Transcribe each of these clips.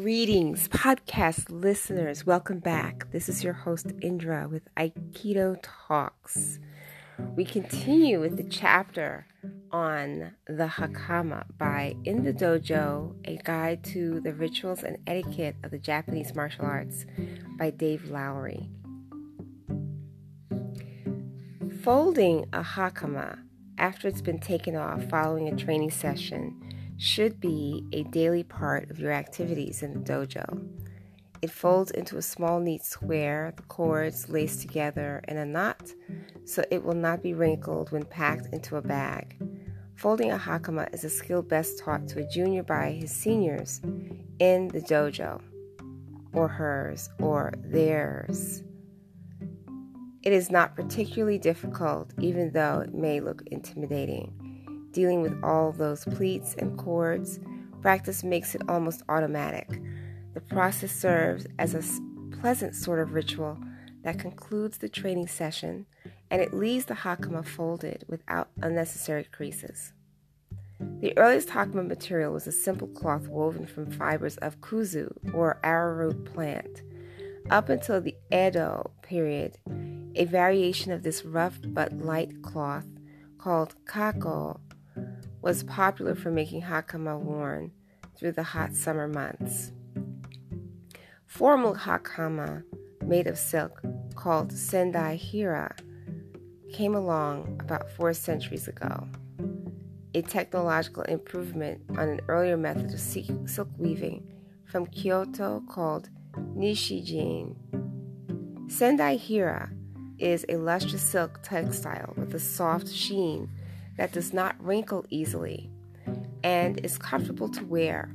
Greetings, podcast listeners. Welcome back. This is your host, Indra, with Aikido Talks. We continue with the chapter on the Hakama by In the Dojo A Guide to the Rituals and Etiquette of the Japanese Martial Arts by Dave Lowry. Folding a Hakama after it's been taken off following a training session should be a daily part of your activities in the dojo. It folds into a small, neat square, the cords laced together in a knot so it will not be wrinkled when packed into a bag. Folding a hakama is a skill best taught to a junior by his seniors in the dojo, or hers, or theirs. It is not particularly difficult, even though it may look intimidating dealing with all those pleats and cords, practice makes it almost automatic. The process serves as a pleasant sort of ritual that concludes the training session and it leaves the hakama folded without unnecessary creases. The earliest hakama material was a simple cloth woven from fibers of kuzu or arrowroot plant. Up until the Edo period, a variation of this rough but light cloth called kako was popular for making hakama worn through the hot summer months. Formal hakama, made of silk, called sendai hira, came along about four centuries ago. A technological improvement on an earlier method of silk weaving from Kyoto called nishijin. Sendai hira is a lustrous silk textile with a soft sheen that does not wrinkle easily and is comfortable to wear.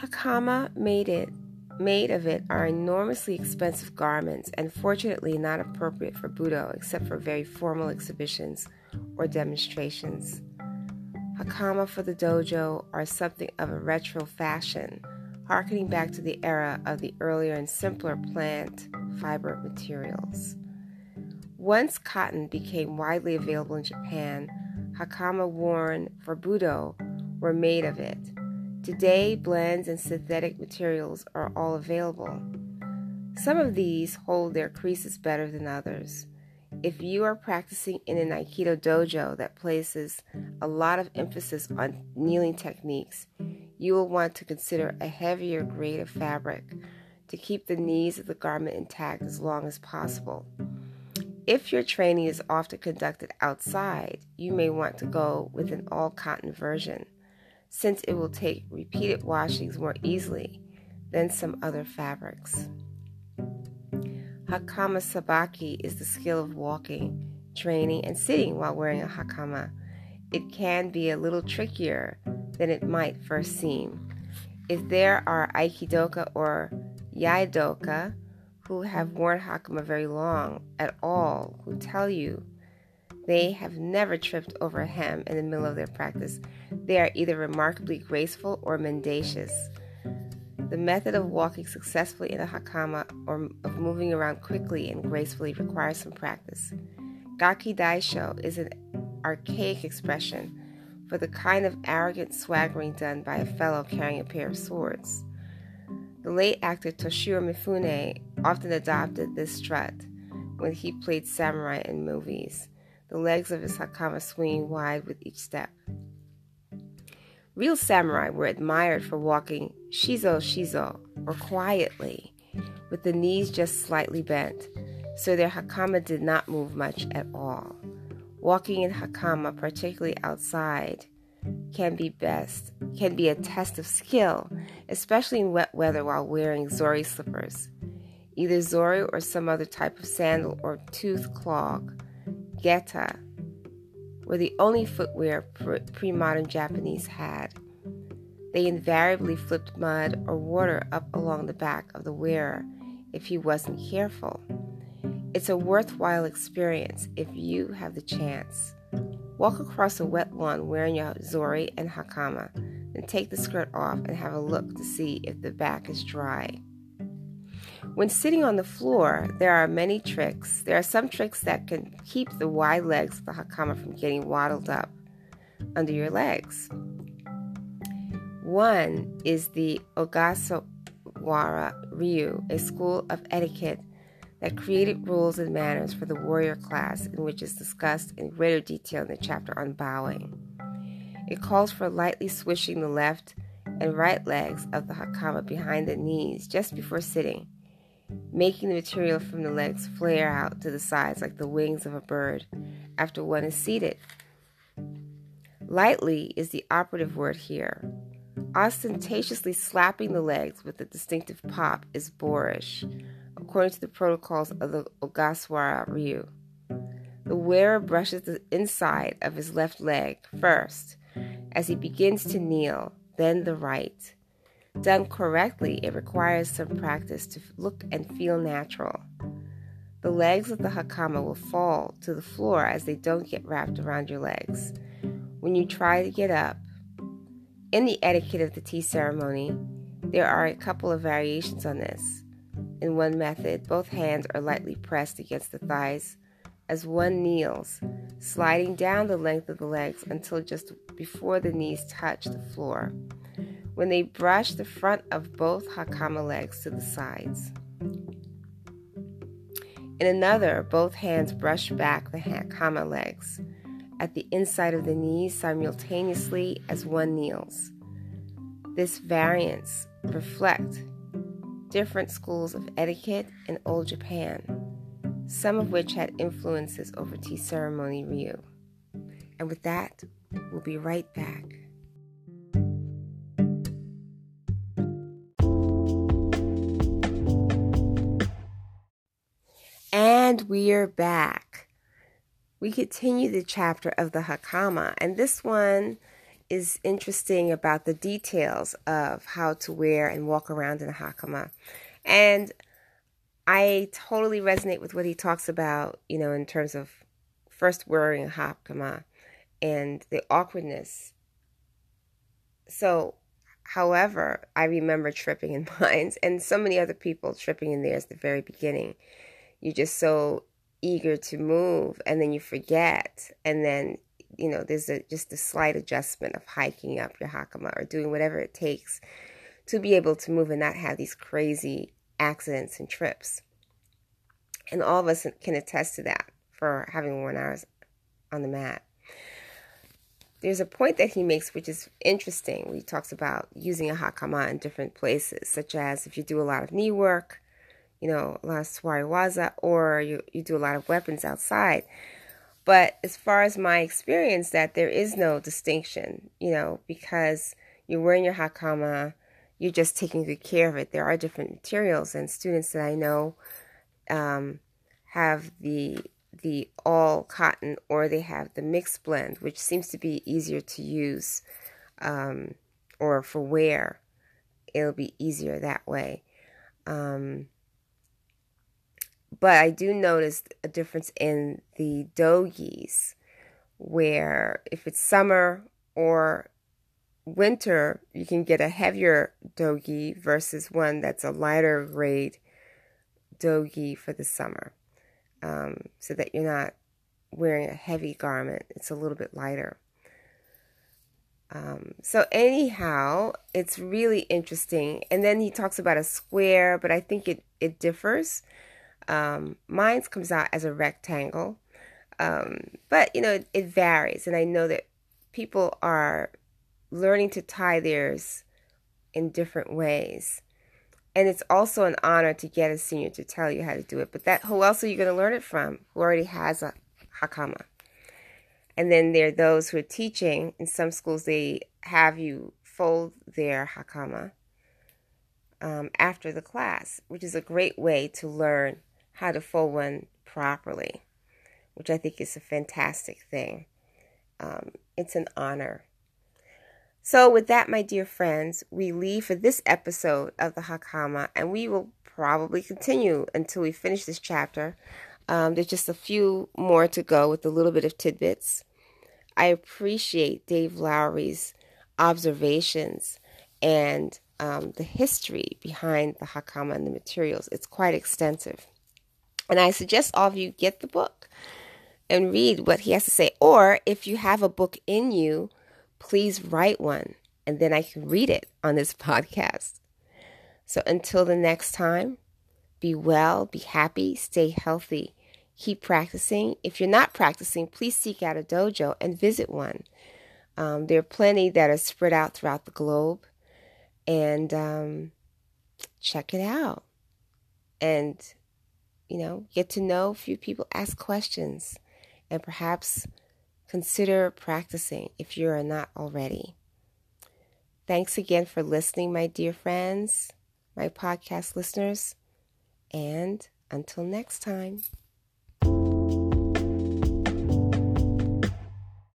Hakama made it made of it are enormously expensive garments and fortunately not appropriate for Budo except for very formal exhibitions or demonstrations. Hakama for the dojo are something of a retro fashion, harkening back to the era of the earlier and simpler plant fiber materials. Once cotton mm. became widely available in Japan, hakama worn for Budo were made of it. Today, blends and synthetic materials are all available. Some of these hold their creases better than others. If you are practicing in an Aikido dojo that places a lot of emphasis on kneeling techniques, you will want to consider a heavier grade of fabric to keep the knees of the garment intact as long as possible. If your training is often conducted outside, you may want to go with an all cotton version, since it will take repeated washings more easily than some other fabrics. Hakama sabaki is the skill of walking, training, and sitting while wearing a hakama. It can be a little trickier than it might first seem. If there are aikidoka or iaidoka who have worn hakama very long at all who tell you they have never tripped over a hem in the middle of their practice. They are either remarkably graceful or mendacious. The method of walking successfully in a hakama or of moving around quickly and gracefully requires some practice. Gaki Daisho is an archaic expression for the kind of arrogant swaggering done by a fellow carrying a pair of swords. The late actor Toshiro Mifune often adopted this strut when he played samurai in movies, the legs of his hakama swinging wide with each step. Real samurai were admired for walking shizu shizu, or quietly, with the knees just slightly bent, so their hakama did not move much at all. Walking in hakama, particularly outside, can be best can be a test of skill, especially in wet weather while wearing zori slippers. Either zori or some other type of sandal or tooth clog, geta, were the only footwear pre modern Japanese had. They invariably flipped mud or water up along the back of the wearer if he wasn't careful. It's a worthwhile experience if you have the chance. Walk across a wet lawn wearing your zori and hakama, then take the skirt off and have a look to see if the back is dry. When sitting on the floor, there are many tricks. There are some tricks that can keep the wide legs of the hakama from getting waddled up under your legs. One is the Ogasawara Ryu, a school of etiquette that created rules and manners for the warrior class, in which is discussed in greater detail in the chapter on bowing. It calls for lightly swishing the left and right legs of the hakama behind the knees just before sitting, making the material from the legs flare out to the sides like the wings of a bird after one is seated. Lightly is the operative word here. Ostentatiously slapping the legs with a distinctive pop is boorish, according to the protocols of the Ogasawara Ryu. The wearer brushes the inside of his left leg first as he begins to kneel, then the right. Done correctly, it requires some practice to look and feel natural. The legs of the hakama will fall to the floor as they don't get wrapped around your legs. When you try to get up, in the etiquette of the tea ceremony, there are a couple of variations on this. In one method, both hands are lightly pressed against the thighs as one kneels, sliding down the length of the legs until just before the knees touch the floor. When they brush the front of both hakama legs to the sides. In another, both hands brush back the hakama legs at the inside of the knees simultaneously as one kneels. This variance reflect different schools of etiquette in old Japan, some of which had influences over tea ceremony ryu. And with that, we'll be right back. And we're back. We continue the chapter of the Hakama, and this one is interesting about the details of how to wear and walk around in a hakama. And I totally resonate with what he talks about, you know, in terms of first wearing a hakama and the awkwardness. So, however, I remember tripping in mine and so many other people tripping in theirs at the very beginning. You're just so eager to move and then you forget and then you know, there's a, just a slight adjustment of hiking up your hakama or doing whatever it takes to be able to move and not have these crazy accidents and trips. And all of us can attest to that for having worn ours on the mat. There's a point that he makes which is interesting. He talks about using a hakama in different places, such as if you do a lot of knee work, you know, a lot or you, you do a lot of weapons outside. But as far as my experience, that there is no distinction, you know, because you're wearing your hakama, you're just taking good care of it. There are different materials, and students that I know um, have the the all cotton or they have the mixed blend, which seems to be easier to use um, or for wear. It'll be easier that way. Um, but I do notice a difference in the dogis, where if it's summer or winter, you can get a heavier dogi versus one that's a lighter grade dogi for the summer. Um, so that you're not wearing a heavy garment, it's a little bit lighter. Um, so, anyhow, it's really interesting. And then he talks about a square, but I think it, it differs. Um, mine comes out as a rectangle, um, but you know it, it varies, and I know that people are learning to tie theirs in different ways. And it's also an honor to get a senior to tell you how to do it. But that who else are you going to learn it from? Who already has a hakama? And then there are those who are teaching. In some schools, they have you fold their hakama um, after the class, which is a great way to learn how to fold one properly, which I think is a fantastic thing. Um, it's an honor. So, with that, my dear friends, we leave for this episode of the Hakama, and we will probably continue until we finish this chapter. Um, there's just a few more to go with a little bit of tidbits. I appreciate Dave Lowry's observations and um, the history behind the Hakama and the materials. It's quite extensive. And I suggest all of you get the book and read what he has to say. Or if you have a book in you, please write one. and then I can read it on this podcast. So until the next time, be well, be happy, stay healthy, keep practicing. If you're not practicing, please seek out a dojo and visit one. Um, there are plenty that are spread out throughout the globe, and um, check it out. And, you know, get to know a few people, ask questions, and perhaps consider practicing if you are not already. Thanks again for listening, my dear friends, my podcast listeners, and until next time.